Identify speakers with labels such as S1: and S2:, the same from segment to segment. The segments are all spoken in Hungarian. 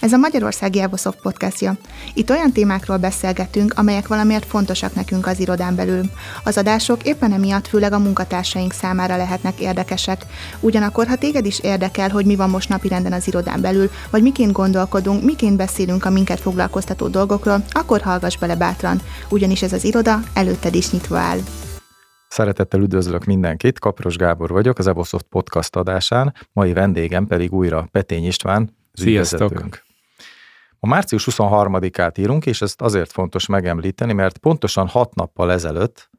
S1: Ez a Magyarországi Evosoft podcastja. Itt olyan témákról beszélgetünk, amelyek valamiért fontosak nekünk az irodán belül. Az adások éppen emiatt főleg a munkatársaink számára lehetnek érdekesek. Ugyanakkor, ha téged is érdekel, hogy mi van most napirenden az irodán belül, vagy miként gondolkodunk, miként beszélünk a minket foglalkoztató dolgokról, akkor hallgass bele bátran, ugyanis ez az iroda előtted is nyitva áll.
S2: Szeretettel üdvözlök mindenkit, Kapros Gábor vagyok, az Evosoft podcast adásán, mai vendégem pedig újra Petény István,
S3: Sziasztok!
S2: A március 23-át írunk, és ezt azért fontos megemlíteni, mert pontosan hat nappal ezelőtt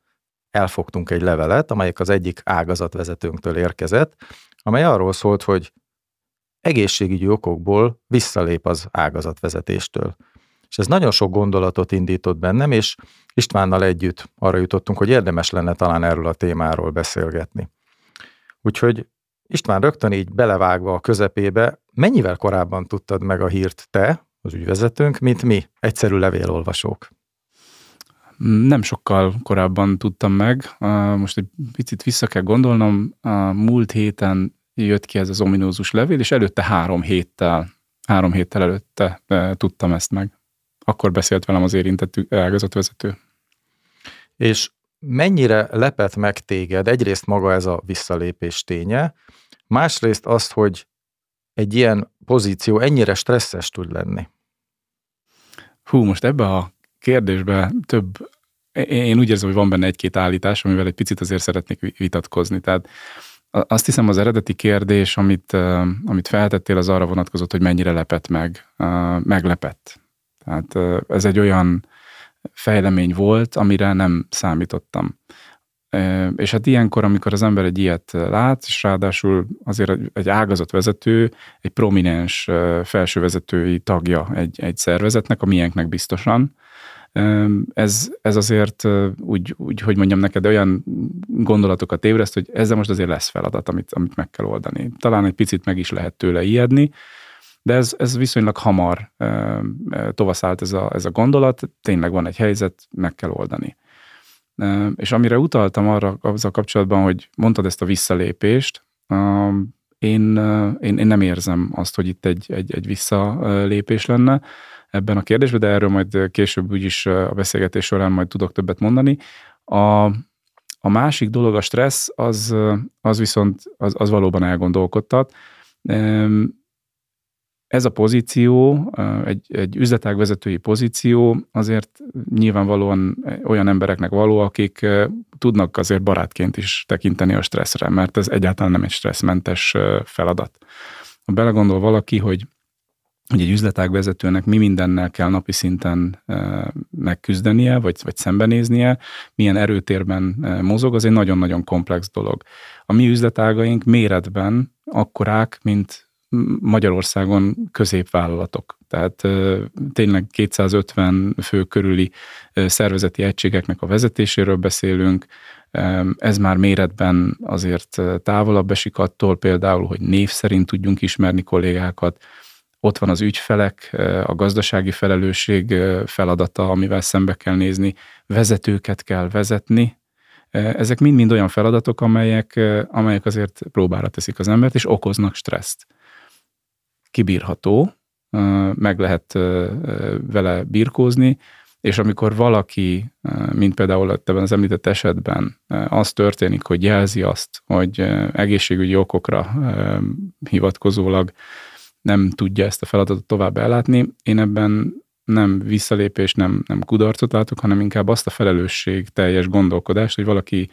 S2: elfogtunk egy levelet, amelyik az egyik ágazatvezetőnktől érkezett, amely arról szólt, hogy egészségügyi okokból visszalép az ágazatvezetéstől. És ez nagyon sok gondolatot indított bennem, és Istvánnal együtt arra jutottunk, hogy érdemes lenne talán erről a témáról beszélgetni. Úgyhogy István rögtön így belevágva a közepébe, mennyivel korábban tudtad meg a hírt te, az ügyvezetőnk, mint mi, egyszerű levélolvasók?
S3: Nem sokkal korábban tudtam meg. Most egy picit vissza kell gondolnom. A múlt héten jött ki ez az ominózus levél, és előtte három héttel, három héttel előtte tudtam ezt meg. Akkor beszélt velem az érintett ágazatvezető.
S2: És mennyire lepett meg téged egyrészt maga ez a visszalépés ténye, másrészt azt, hogy egy ilyen pozíció ennyire stresszes tud lenni?
S3: Hú, most ebbe a kérdésbe több, én úgy érzem, hogy van benne egy-két állítás, amivel egy picit azért szeretnék vitatkozni. Tehát azt hiszem az eredeti kérdés, amit, amit feltettél, az arra vonatkozott, hogy mennyire lepett meg. Meglepett. Tehát ez egy olyan fejlemény volt, amire nem számítottam. És hát ilyenkor, amikor az ember egy ilyet lát, és ráadásul azért egy ágazatvezető, egy prominens felsővezetői tagja egy, egy szervezetnek, a miénknek biztosan, ez, ez azért úgy, úgy, hogy mondjam neked, olyan gondolatokat ébreszt, hogy ezzel most azért lesz feladat, amit, amit meg kell oldani. Talán egy picit meg is lehet tőle ijedni, de ez, ez viszonylag hamar tovaszált ez a, ez a gondolat, tényleg van egy helyzet, meg kell oldani. És amire utaltam arra azzal kapcsolatban, hogy mondtad ezt a visszalépést, én, én, én nem érzem azt, hogy itt egy, egy, egy visszalépés lenne ebben a kérdésben, de erről majd később úgyis a beszélgetés során majd tudok többet mondani. A, a másik dolog, a stressz, az, az viszont az, az valóban elgondolkodtat ez a pozíció, egy, egy üzletág vezetői pozíció azért nyilvánvalóan olyan embereknek való, akik tudnak azért barátként is tekinteni a stresszre, mert ez egyáltalán nem egy stresszmentes feladat. Ha belegondol valaki, hogy hogy egy üzletág vezetőnek mi mindennel kell napi szinten megküzdenie, vagy, vagy szembenéznie, milyen erőtérben mozog, az egy nagyon-nagyon komplex dolog. A mi üzletágaink méretben akkorák, mint Magyarországon középvállalatok. Tehát tényleg 250 fő körüli szervezeti egységeknek a vezetéséről beszélünk. Ez már méretben azért távolabb esik attól például, hogy név szerint tudjunk ismerni kollégákat. Ott van az ügyfelek, a gazdasági felelősség feladata, amivel szembe kell nézni. Vezetőket kell vezetni, ezek mind-mind olyan feladatok, amelyek, amelyek azért próbára teszik az embert, és okoznak stresszt kibírható, meg lehet vele birkózni, és amikor valaki, mint például ebben az említett esetben, az történik, hogy jelzi azt, hogy egészségügyi okokra hivatkozólag nem tudja ezt a feladatot tovább ellátni, én ebben nem visszalépés, nem, nem kudarcot látok, hanem inkább azt a felelősség teljes gondolkodást, hogy valaki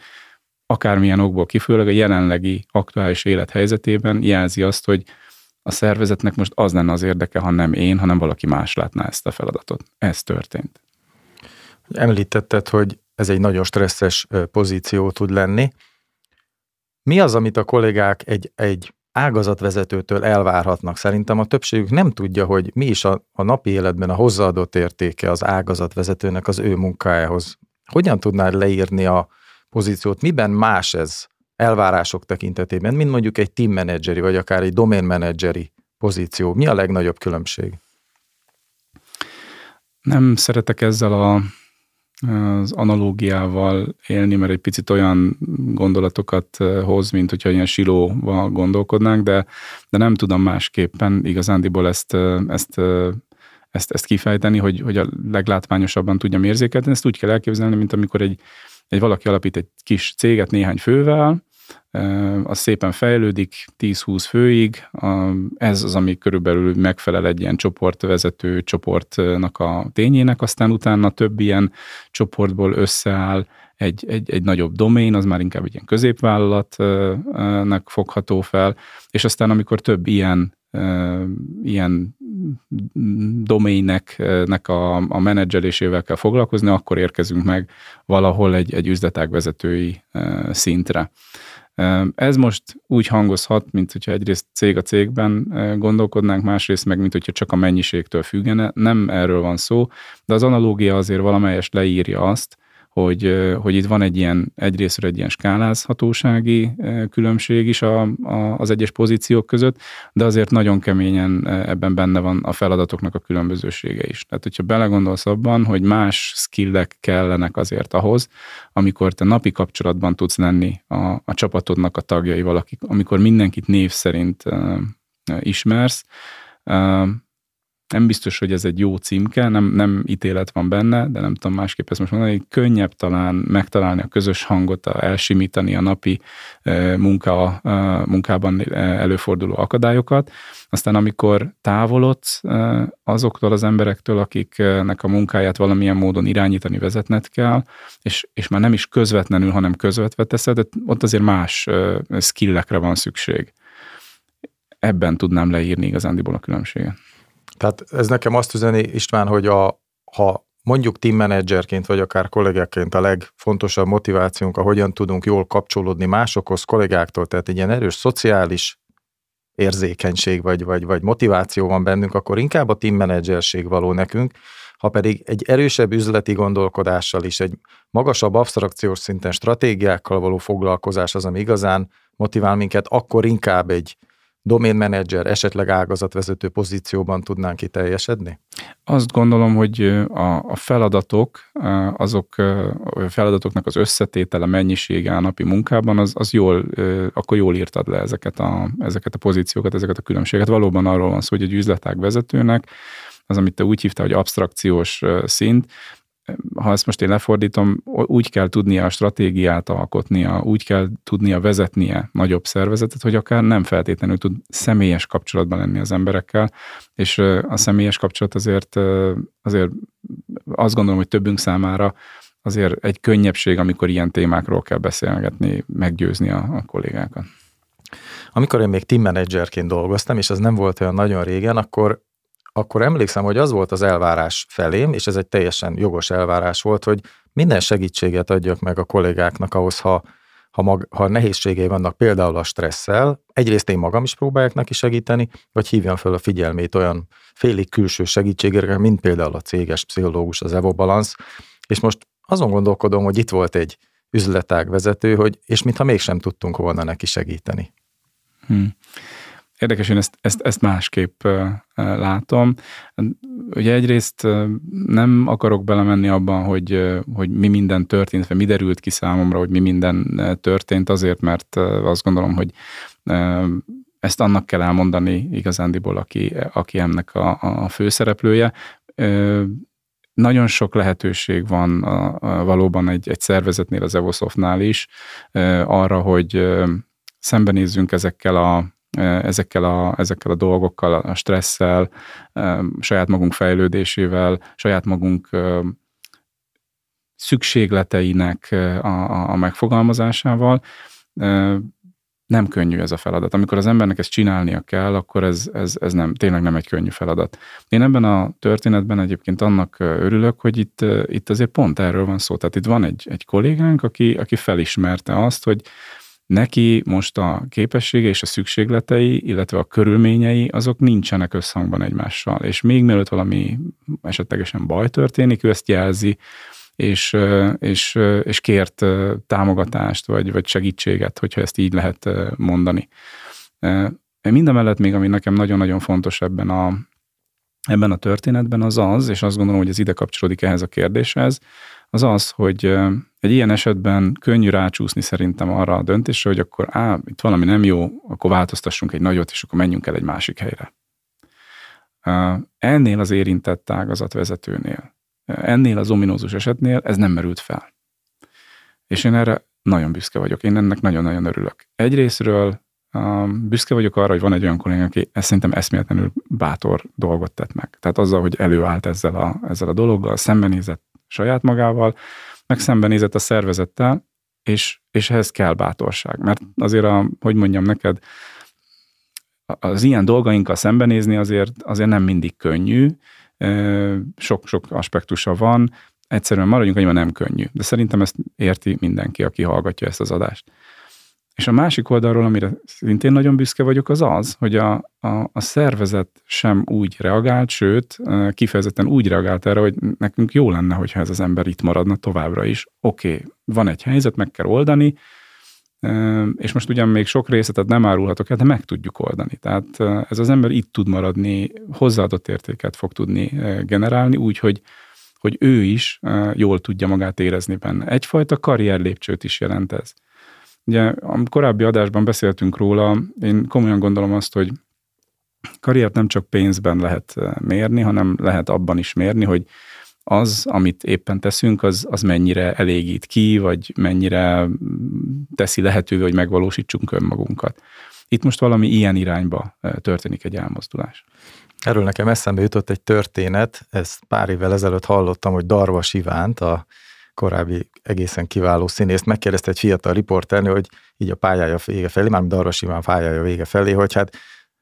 S3: akármilyen okból kifolyólag a jelenlegi aktuális élethelyzetében jelzi azt, hogy a szervezetnek most az lenne az érdeke, ha nem én, hanem valaki más látná ezt a feladatot. Ez történt.
S2: Említetted, hogy ez egy nagyon stresszes pozíció tud lenni. Mi az, amit a kollégák egy, egy ágazatvezetőtől elvárhatnak? Szerintem a többségük nem tudja, hogy mi is a, a napi életben a hozzáadott értéke az ágazatvezetőnek az ő munkájához. Hogyan tudnád leírni a pozíciót? Miben más ez elvárások tekintetében, mint mondjuk egy team manageri, vagy akár egy domain manageri pozíció? Mi a legnagyobb különbség?
S3: Nem szeretek ezzel a az analógiával élni, mert egy picit olyan gondolatokat hoz, mint hogyha ilyen silóval gondolkodnánk, de, de nem tudom másképpen igazándiból ezt, ezt, ezt, ezt kifejteni, hogy, hogy a leglátványosabban tudjam érzékelni. Ezt úgy kell elképzelni, mint amikor egy, egy valaki alapít egy kis céget néhány fővel, az szépen fejlődik 10-20 főig, ez az, ami körülbelül megfelel egy ilyen csoportvezető csoportnak a tényének, aztán utána több ilyen csoportból összeáll egy, egy, egy nagyobb domén, az már inkább egy ilyen középvállalatnak fogható fel, és aztán amikor több ilyen ilyen doméneknek a, a menedzselésével kell foglalkozni, akkor érkezünk meg valahol egy, egy üzletág szintre. Ez most úgy hangozhat, mint hogyha egyrészt cég a cégben gondolkodnánk, másrészt meg, mint hogyha csak a mennyiségtől függene. Nem erről van szó, de az analógia azért valamelyest leírja azt, hogy, hogy itt van egy ilyen, egyrészt egy ilyen skálázhatósági különbség is a, a, az egyes pozíciók között, de azért nagyon keményen ebben benne van a feladatoknak a különbözősége is. Tehát, hogyha belegondolsz abban, hogy más skillek kellenek azért ahhoz, amikor te napi kapcsolatban tudsz lenni a, a csapatodnak a tagjaival, akik, amikor mindenkit név szerint uh, ismersz, uh, nem biztos, hogy ez egy jó címke, nem, nem ítélet van benne, de nem tudom másképp ezt most mondani, könnyebb talán megtalálni a közös hangot, a, elsimítani a napi e, munka, e, munkában előforduló akadályokat. Aztán amikor távolodsz e, azoktól az emberektől, akiknek a munkáját valamilyen módon irányítani, vezetned kell, és, és már nem is közvetlenül, hanem közvetve teszed, ott azért más skillekre van szükség. Ebben tudnám leírni igazándiból a különbséget.
S2: Tehát ez nekem azt üzeni, István, hogy a, ha mondjuk team managerként, vagy akár kollégáként a legfontosabb motivációnk, a hogyan tudunk jól kapcsolódni másokhoz, kollégáktól, tehát egy ilyen erős szociális érzékenység vagy, vagy, vagy motiváció van bennünk, akkor inkább a team managerség való nekünk, ha pedig egy erősebb üzleti gondolkodással is, egy magasabb absztrakciós szinten stratégiákkal való foglalkozás az, ami igazán motivál minket, akkor inkább egy domain manager, esetleg ágazatvezető pozícióban tudnánk kiteljesedni?
S3: Azt gondolom, hogy a, a feladatok, azok a feladatoknak az összetétele, mennyisége a napi munkában, az, az jól, akkor jól írtad le ezeket a, ezeket a pozíciókat, ezeket a különbségeket. Valóban arról van szó, hogy egy üzletág vezetőnek az, amit te úgy hívtál, hogy abstrakciós szint, ha ezt most én lefordítom, úgy kell tudnia a stratégiát alkotnia, úgy kell tudnia vezetnie nagyobb szervezetet, hogy akár nem feltétlenül tud személyes kapcsolatban lenni az emberekkel, és a személyes kapcsolat azért, azért azt gondolom, hogy többünk számára azért egy könnyebbség, amikor ilyen témákról kell beszélgetni, meggyőzni a, a kollégákat.
S2: Amikor én még team managerként dolgoztam, és az nem volt olyan nagyon régen, akkor akkor emlékszem, hogy az volt az elvárás felém, és ez egy teljesen jogos elvárás volt, hogy minden segítséget adjak meg a kollégáknak ahhoz, ha, ha, mag, ha nehézségei vannak például a stresszel, egyrészt én magam is próbálják neki segíteni, vagy hívjam fel a figyelmét olyan félig külső segítségére, mint például a céges pszichológus, az Evo Balance, és most azon gondolkodom, hogy itt volt egy üzletág vezető, hogy, és mintha mégsem tudtunk volna neki segíteni.
S3: Hmm. Érdekes, én ezt, ezt, ezt másképp látom. Ugye egyrészt nem akarok belemenni abban, hogy, hogy mi minden történt, vagy mi derült ki számomra, hogy mi minden történt, azért, mert azt gondolom, hogy ezt annak kell elmondani igazándiból, aki, aki ennek a, a főszereplője. Nagyon sok lehetőség van a, a, valóban egy, egy szervezetnél, az Evosoftnál is arra, hogy szembenézzünk ezekkel a ezekkel a, ezekkel a dolgokkal, a stresszel, saját magunk fejlődésével, saját magunk szükségleteinek a, a megfogalmazásával. Nem könnyű ez a feladat. Amikor az embernek ezt csinálnia kell, akkor ez, ez, ez nem, tényleg nem egy könnyű feladat. Én ebben a történetben egyébként annak örülök, hogy itt, itt azért pont erről van szó. Tehát itt van egy, egy kollégánk, aki, aki felismerte azt, hogy neki most a képessége és a szükségletei, illetve a körülményei, azok nincsenek összhangban egymással. És még mielőtt valami esetlegesen baj történik, ő ezt jelzi, és, és, és kért támogatást, vagy, vagy segítséget, hogyha ezt így lehet mondani. Minden mellett még, ami nekem nagyon-nagyon fontos ebben a, ebben a történetben az az, és azt gondolom, hogy ez ide kapcsolódik ehhez a kérdéshez, az az, hogy egy ilyen esetben könnyű rácsúszni szerintem arra a döntésre, hogy akkor á, itt valami nem jó, akkor változtassunk egy nagyot, és akkor menjünk el egy másik helyre. Ennél az érintett ágazatvezetőnél, ennél az ominózus esetnél ez nem merült fel. És én erre nagyon büszke vagyok, én ennek nagyon-nagyon örülök. Egyrésztről büszke vagyok arra, hogy van egy olyan kolléga, aki ezt szerintem eszméletlenül bátor dolgot tett meg. Tehát azzal, hogy előállt ezzel a, ezzel a dologgal, szembenézett saját magával, meg szembenézett a szervezettel, és, és ehhez kell bátorság. Mert azért, a, hogy mondjam neked, az ilyen dolgainkkal szembenézni azért, azért nem mindig könnyű, sok-sok aspektusa van, egyszerűen maradjunk hogy nem könnyű. De szerintem ezt érti mindenki, aki hallgatja ezt az adást. És a másik oldalról, amire szintén nagyon büszke vagyok, az az, hogy a, a, a szervezet sem úgy reagált, sőt, kifejezetten úgy reagált erre, hogy nekünk jó lenne, hogyha ez az ember itt maradna továbbra is. Oké, okay, van egy helyzet, meg kell oldani, és most ugyan még sok részletet nem árulhatok el, de meg tudjuk oldani. Tehát ez az ember itt tud maradni, hozzáadott értéket fog tudni generálni, úgyhogy hogy ő is jól tudja magát érezni benne. Egyfajta karrier lépcsőt is jelent ez. Ugye a korábbi adásban beszéltünk róla, én komolyan gondolom azt, hogy karriert nem csak pénzben lehet mérni, hanem lehet abban is mérni, hogy az, amit éppen teszünk, az, az mennyire elégít ki, vagy mennyire teszi lehetővé, hogy megvalósítsunk önmagunkat. Itt most valami ilyen irányba történik egy elmozdulás.
S2: Erről nekem eszembe jutott egy történet, ezt pár évvel ezelőtt hallottam, hogy Darvas Ivánt, a korábbi egészen kiváló színészt megkérdezte egy fiatal riporternő, hogy így a pályája vége felé, már Darvas Iván pályája vége felé, hogy hát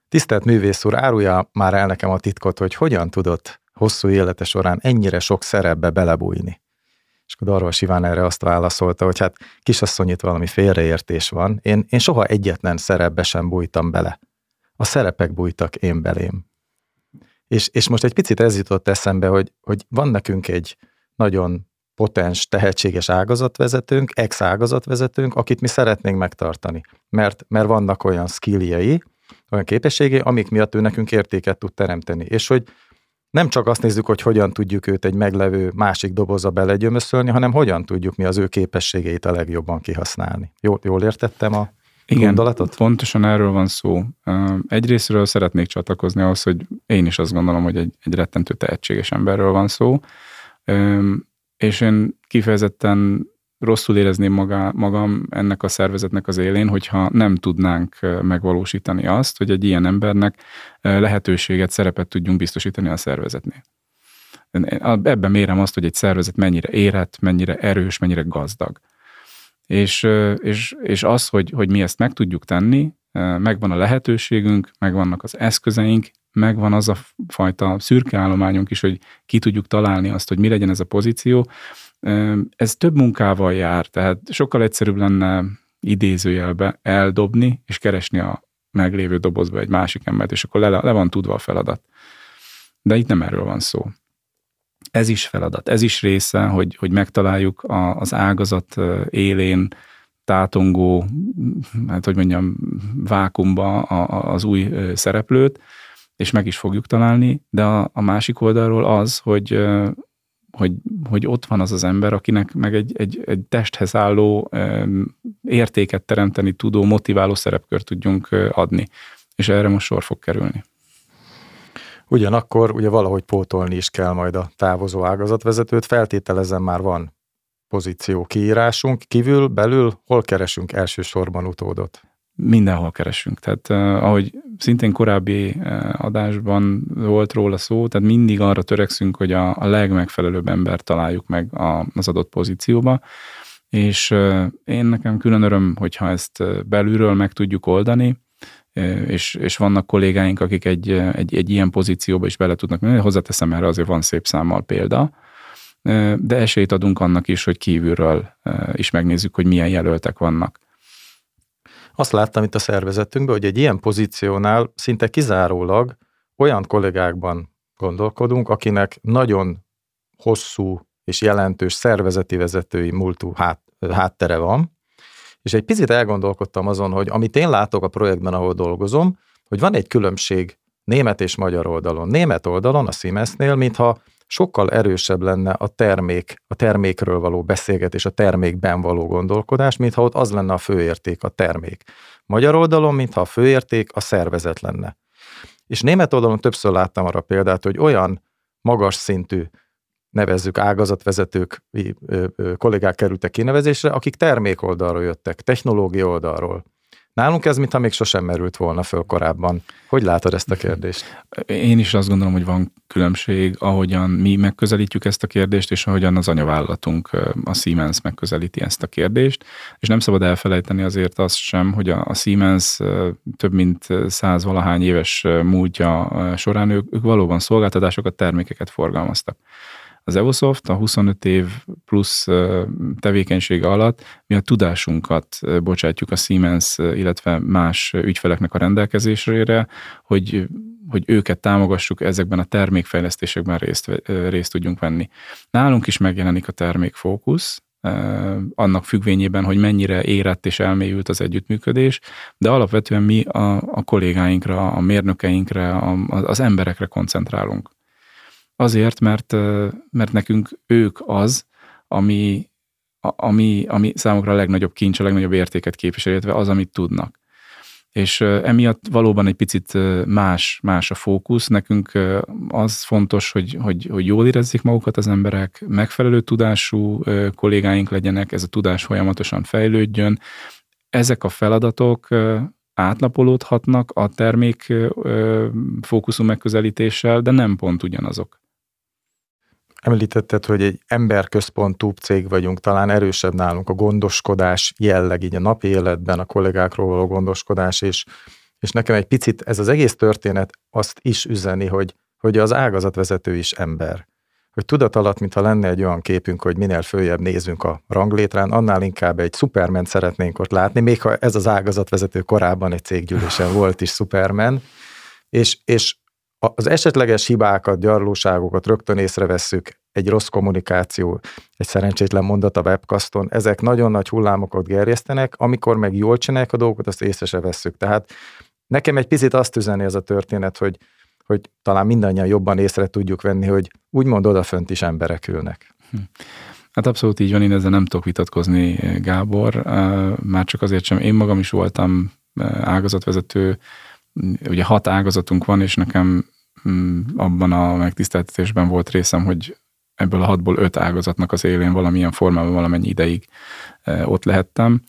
S2: tisztelt művész úr, árulja már el nekem a titkot, hogy hogyan tudott hosszú élete során ennyire sok szerepbe belebújni. És akkor Darvas Iván erre azt válaszolta, hogy hát kisasszony, itt valami félreértés van. Én, én soha egyetlen szerepbe sem bújtam bele. A szerepek bújtak én belém. És, és most egy picit ez jutott eszembe, hogy, hogy van nekünk egy nagyon potens, tehetséges ágazatvezetőnk, ex-ágazatvezetőnk, akit mi szeretnénk megtartani. Mert, mert vannak olyan skilljei, olyan képességei, amik miatt ő nekünk értéket tud teremteni. És hogy nem csak azt nézzük, hogy hogyan tudjuk őt egy meglevő másik dobozba belegyömöszölni, hanem hogyan tudjuk mi az ő képességeit a legjobban kihasználni. Jól, jól értettem a igen, gondolatot?
S3: pontosan erről van szó. Egyrésztről szeretnék csatlakozni ahhoz, hogy én is azt gondolom, hogy egy, egy rettentő tehetséges emberről van szó, és én kifejezetten rosszul érezném maga, magam ennek a szervezetnek az élén, hogyha nem tudnánk megvalósítani azt, hogy egy ilyen embernek lehetőséget, szerepet tudjunk biztosítani a szervezetnél. Ebben mérem azt, hogy egy szervezet mennyire érett, mennyire erős, mennyire gazdag. És, és, és az, hogy, hogy mi ezt meg tudjuk tenni, megvan a lehetőségünk, megvannak az eszközeink, megvan az a fajta szürke állományunk is, hogy ki tudjuk találni azt, hogy mi legyen ez a pozíció. Ez több munkával jár, tehát sokkal egyszerűbb lenne idézőjelbe eldobni, és keresni a meglévő dobozba egy másik embert, és akkor le, le van tudva a feladat. De itt nem erről van szó. Ez is feladat, ez is része, hogy, hogy megtaláljuk a, az ágazat élén tátongó, hát hogy mondjam, vákumba az új szereplőt, és meg is fogjuk találni, de a, a másik oldalról az, hogy, hogy, hogy ott van az az ember, akinek meg egy, egy, egy testhez álló értéket teremteni tudó, motiváló szerepkört tudjunk adni. És erre most sor fog kerülni.
S2: Ugyanakkor ugye valahogy pótolni is kell majd a távozó ágazatvezetőt, feltételezem már van pozíció kiírásunk, kívül, belül, hol keresünk elsősorban utódot?
S3: Mindenhol keresünk. Tehát ahogy szintén korábbi adásban volt róla szó, tehát mindig arra törekszünk, hogy a, a legmegfelelőbb embert találjuk meg a, az adott pozícióba, és uh, én nekem külön öröm, hogyha ezt belülről meg tudjuk oldani, és, és vannak kollégáink, akik egy, egy, egy ilyen pozícióba is bele tudnak menni, hozzáteszem erre azért van szép számmal példa, de esélyt adunk annak is, hogy kívülről is megnézzük, hogy milyen jelöltek vannak.
S2: Azt láttam itt a szervezetünkben, hogy egy ilyen pozíciónál szinte kizárólag olyan kollégákban gondolkodunk, akinek nagyon hosszú és jelentős szervezeti vezetői múltú hát, háttere van, és egy picit elgondolkodtam azon, hogy amit én látok a projektben, ahol dolgozom, hogy van egy különbség német és magyar oldalon. Német oldalon, a Siemensnél, mintha sokkal erősebb lenne a termék, a termékről való beszélgetés, a termékben való gondolkodás, mintha ott az lenne a főérték, a termék. Magyar oldalon, mintha a főérték a szervezet lenne. És német oldalon többször láttam arra példát, hogy olyan magas szintű nevezzük ágazatvezetők, kollégák kerültek kinevezésre, akik termék oldalról jöttek, technológia oldalról. Nálunk ez, mintha még sosem merült volna föl korábban. Hogy látod ezt a kérdést?
S3: Én is azt gondolom, hogy van különbség, ahogyan mi megközelítjük ezt a kérdést, és ahogyan az anyavállalatunk, a Siemens megközelíti ezt a kérdést. És nem szabad elfelejteni azért azt sem, hogy a Siemens több mint száz valahány éves múltja során ők, ők valóban szolgáltatásokat, termékeket forgalmaztak. Az Evosoft a 25 év plusz tevékenysége alatt mi a tudásunkat bocsátjuk a Siemens, illetve más ügyfeleknek a rendelkezésére, hogy hogy őket támogassuk ezekben a termékfejlesztésekben részt, részt tudjunk venni. Nálunk is megjelenik a termékfókusz, annak függvényében, hogy mennyire érett és elmélyült az együttműködés, de alapvetően mi a, a kollégáinkra, a mérnökeinkre, a, az emberekre koncentrálunk. Azért, mert, mert nekünk ők az, ami, ami, ami számukra a legnagyobb kincs, a legnagyobb értéket képvisel, illetve az, amit tudnak. És emiatt valóban egy picit más, más a fókusz. Nekünk az fontos, hogy, hogy, hogy jól érezzék magukat az emberek, megfelelő tudású kollégáink legyenek, ez a tudás folyamatosan fejlődjön. Ezek a feladatok átlapolódhatnak a termék fókuszú megközelítéssel, de nem pont ugyanazok.
S2: Említetted, hogy egy emberközpontú cég vagyunk, talán erősebb nálunk a gondoskodás jelleg, így a napi életben, a kollégákról való gondoskodás, és, és nekem egy picit ez az egész történet azt is üzeni, hogy, hogy az ágazatvezető is ember. Hogy tudat alatt, mintha lenne egy olyan képünk, hogy minél följebb nézünk a ranglétrán, annál inkább egy Superman szeretnénk ott látni, még ha ez az ágazatvezető korábban egy céggyűlésen volt is Superman, és, és az esetleges hibákat, gyarlóságokat rögtön észrevesszük, egy rossz kommunikáció, egy szerencsétlen mondat a webcaston, ezek nagyon nagy hullámokat gerjesztenek, amikor meg jól csinálják a dolgokat, azt észre se vesszük. Tehát nekem egy picit azt üzeni ez a történet, hogy, hogy talán mindannyian jobban észre tudjuk venni, hogy úgymond odafönt is emberek ülnek. Hm.
S3: Hát abszolút így van, én ezzel nem tudok vitatkozni, Gábor. Már csak azért sem, én magam is voltam ágazatvezető, ugye hat ágazatunk van, és nekem mm, abban a megtiszteltetésben volt részem, hogy ebből a hatból öt ágazatnak az élén valamilyen formában valamennyi ideig ott lehettem.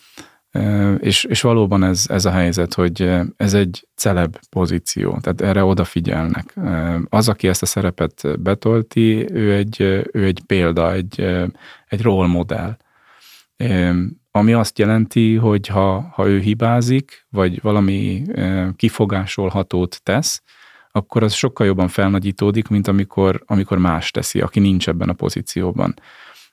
S3: És, és valóban ez, ez a helyzet, hogy ez egy celeb pozíció, tehát erre odafigyelnek. Az, aki ezt a szerepet betolti, ő egy, ő egy példa, egy, egy role model. Ami azt jelenti, hogy ha, ha ő hibázik, vagy valami kifogásolhatót tesz, akkor az sokkal jobban felnagyítódik, mint amikor, amikor más teszi, aki nincs ebben a pozícióban.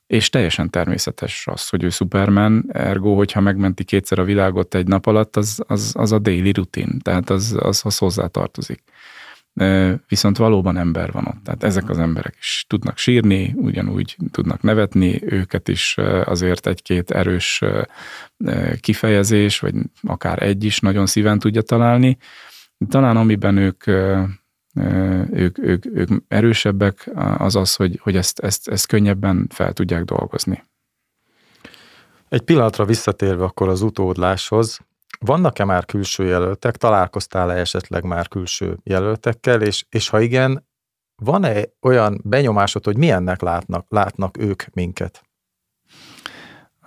S3: És teljesen természetes az, hogy ő Superman, ergo, hogyha megmenti kétszer a világot egy nap alatt, az, az, az a daily rutin, tehát az, az, az hozzá tartozik. Viszont valóban ember van ott. Tehát ezek az emberek is tudnak sírni, ugyanúgy tudnak nevetni, őket is azért egy-két erős kifejezés, vagy akár egy is nagyon szíven tudja találni. Talán amiben ők, ők, ők, ők erősebbek, az az, hogy, hogy ezt, ezt, ezt könnyebben fel tudják dolgozni.
S2: Egy pillanatra visszatérve akkor az utódláshoz, vannak-e már külső jelöltek, találkoztál-e esetleg már külső jelöltekkel, és, és ha igen, van-e olyan benyomásod, hogy milyennek látnak, látnak ők minket?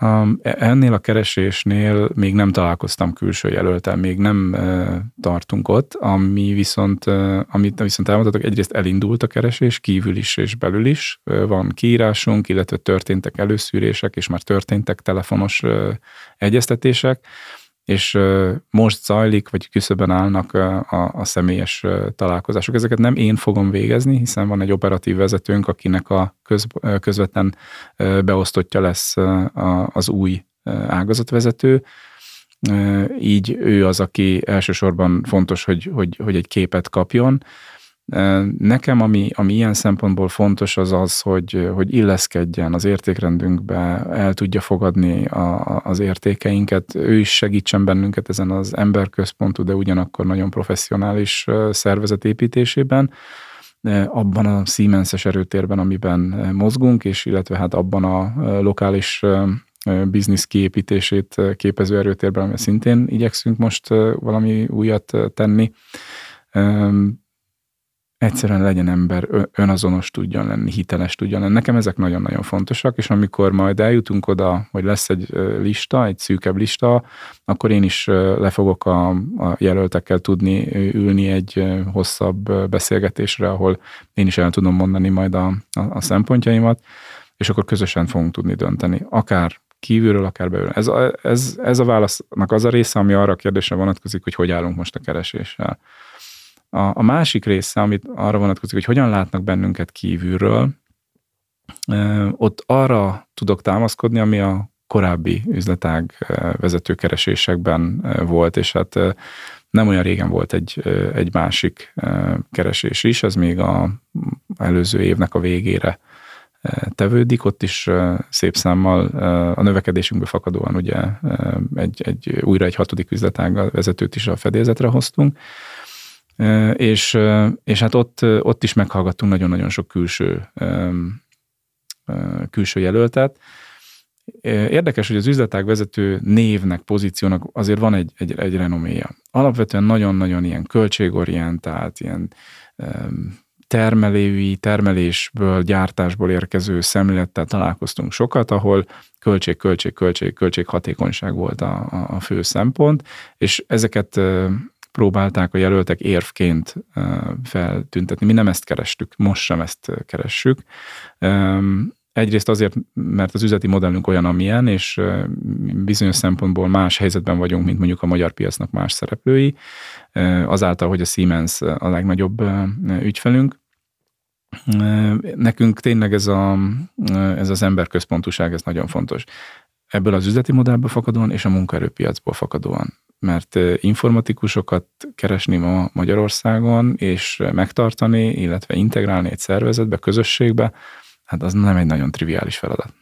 S3: Um, ennél a keresésnél még nem találkoztam külső jelöltel, még nem uh, tartunk ott, ami viszont, uh, amit viszont elmondhatok, egyrészt elindult a keresés, kívül is és belül is. Van kiírásunk, illetve történtek előszűrések, és már történtek telefonos uh, egyeztetések és most zajlik, vagy küszöben állnak a, a személyes találkozások. Ezeket nem én fogom végezni, hiszen van egy operatív vezetőnk, akinek a köz, közvetlen beosztottja lesz az új ágazatvezető, így ő az, aki elsősorban fontos, hogy, hogy, hogy egy képet kapjon, Nekem, ami, ami ilyen szempontból fontos, az az, hogy, hogy illeszkedjen az értékrendünkbe, el tudja fogadni a, az értékeinket, ő is segítsen bennünket ezen az emberközpontú, de ugyanakkor nagyon professzionális szervezet építésében, abban a Siemens-es erőtérben, amiben mozgunk, és illetve hát abban a lokális biznisz kiépítését képező erőtérben, amiben szintén igyekszünk most valami újat tenni egyszerűen legyen ember, önazonos tudjon lenni, hiteles tudjon lenni. Nekem ezek nagyon-nagyon fontosak, és amikor majd eljutunk oda, hogy lesz egy lista, egy szűkebb lista, akkor én is le fogok a, a jelöltekkel tudni ülni egy hosszabb beszélgetésre, ahol én is el tudom mondani majd a, a, a szempontjaimat, és akkor közösen fogunk tudni dönteni. Akár kívülről, akár belőle. Ez, ez, ez a válasznak az a része, ami arra a kérdésre vonatkozik, hogy hogy állunk most a kereséssel. A, a másik része, amit arra vonatkozik, hogy hogyan látnak bennünket kívülről, ott arra tudok támaszkodni, ami a korábbi üzletág vezetőkeresésekben volt, és hát nem olyan régen volt egy, egy másik keresés is, ez még a előző évnek a végére tevődik, ott is szép számmal a növekedésünkből fakadóan ugye egy, egy, újra egy hatodik üzletág vezetőt is a fedélzetre hoztunk, és, és hát ott, ott is meghallgattunk nagyon-nagyon sok külső, külső jelöltet. Érdekes, hogy az üzletág vezető névnek, pozíciónak azért van egy, egy, egy renoméja. Alapvetően nagyon-nagyon ilyen költségorientált, ilyen termelői, termelésből, gyártásból érkező szemlélettel találkoztunk sokat, ahol költség, költség, költség, költség hatékonyság volt a, a fő szempont, és ezeket próbálták a jelöltek érvként feltüntetni. Mi nem ezt kerestük, most sem ezt keressük. Egyrészt azért, mert az üzleti modellünk olyan, amilyen, és bizonyos szempontból más helyzetben vagyunk, mint mondjuk a magyar piacnak más szereplői, azáltal, hogy a Siemens a legnagyobb ügyfelünk. Nekünk tényleg ez, a, ez az emberközpontúság, ez nagyon fontos. Ebből az üzleti modellből fakadóan és a munkaerőpiacból fakadóan mert informatikusokat keresni ma Magyarországon, és megtartani, illetve integrálni egy szervezetbe, közösségbe, hát az nem egy nagyon triviális feladat.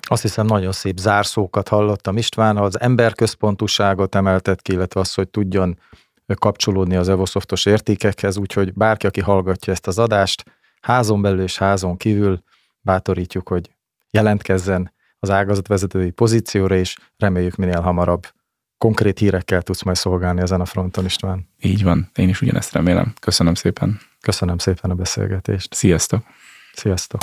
S2: Azt hiszem, nagyon szép zárszókat hallottam István, az emberközpontúságot emeltet ki, illetve az, hogy tudjon kapcsolódni az Evosoftos értékekhez, úgyhogy bárki, aki hallgatja ezt az adást, házon belül és házon kívül bátorítjuk, hogy jelentkezzen az ágazatvezetői pozícióra, és reméljük minél hamarabb konkrét hírekkel tudsz majd szolgálni ezen a fronton, István.
S3: Így van, én is ugyanezt remélem. Köszönöm szépen.
S2: Köszönöm szépen a beszélgetést.
S3: Sziasztok!
S2: Sziasztok!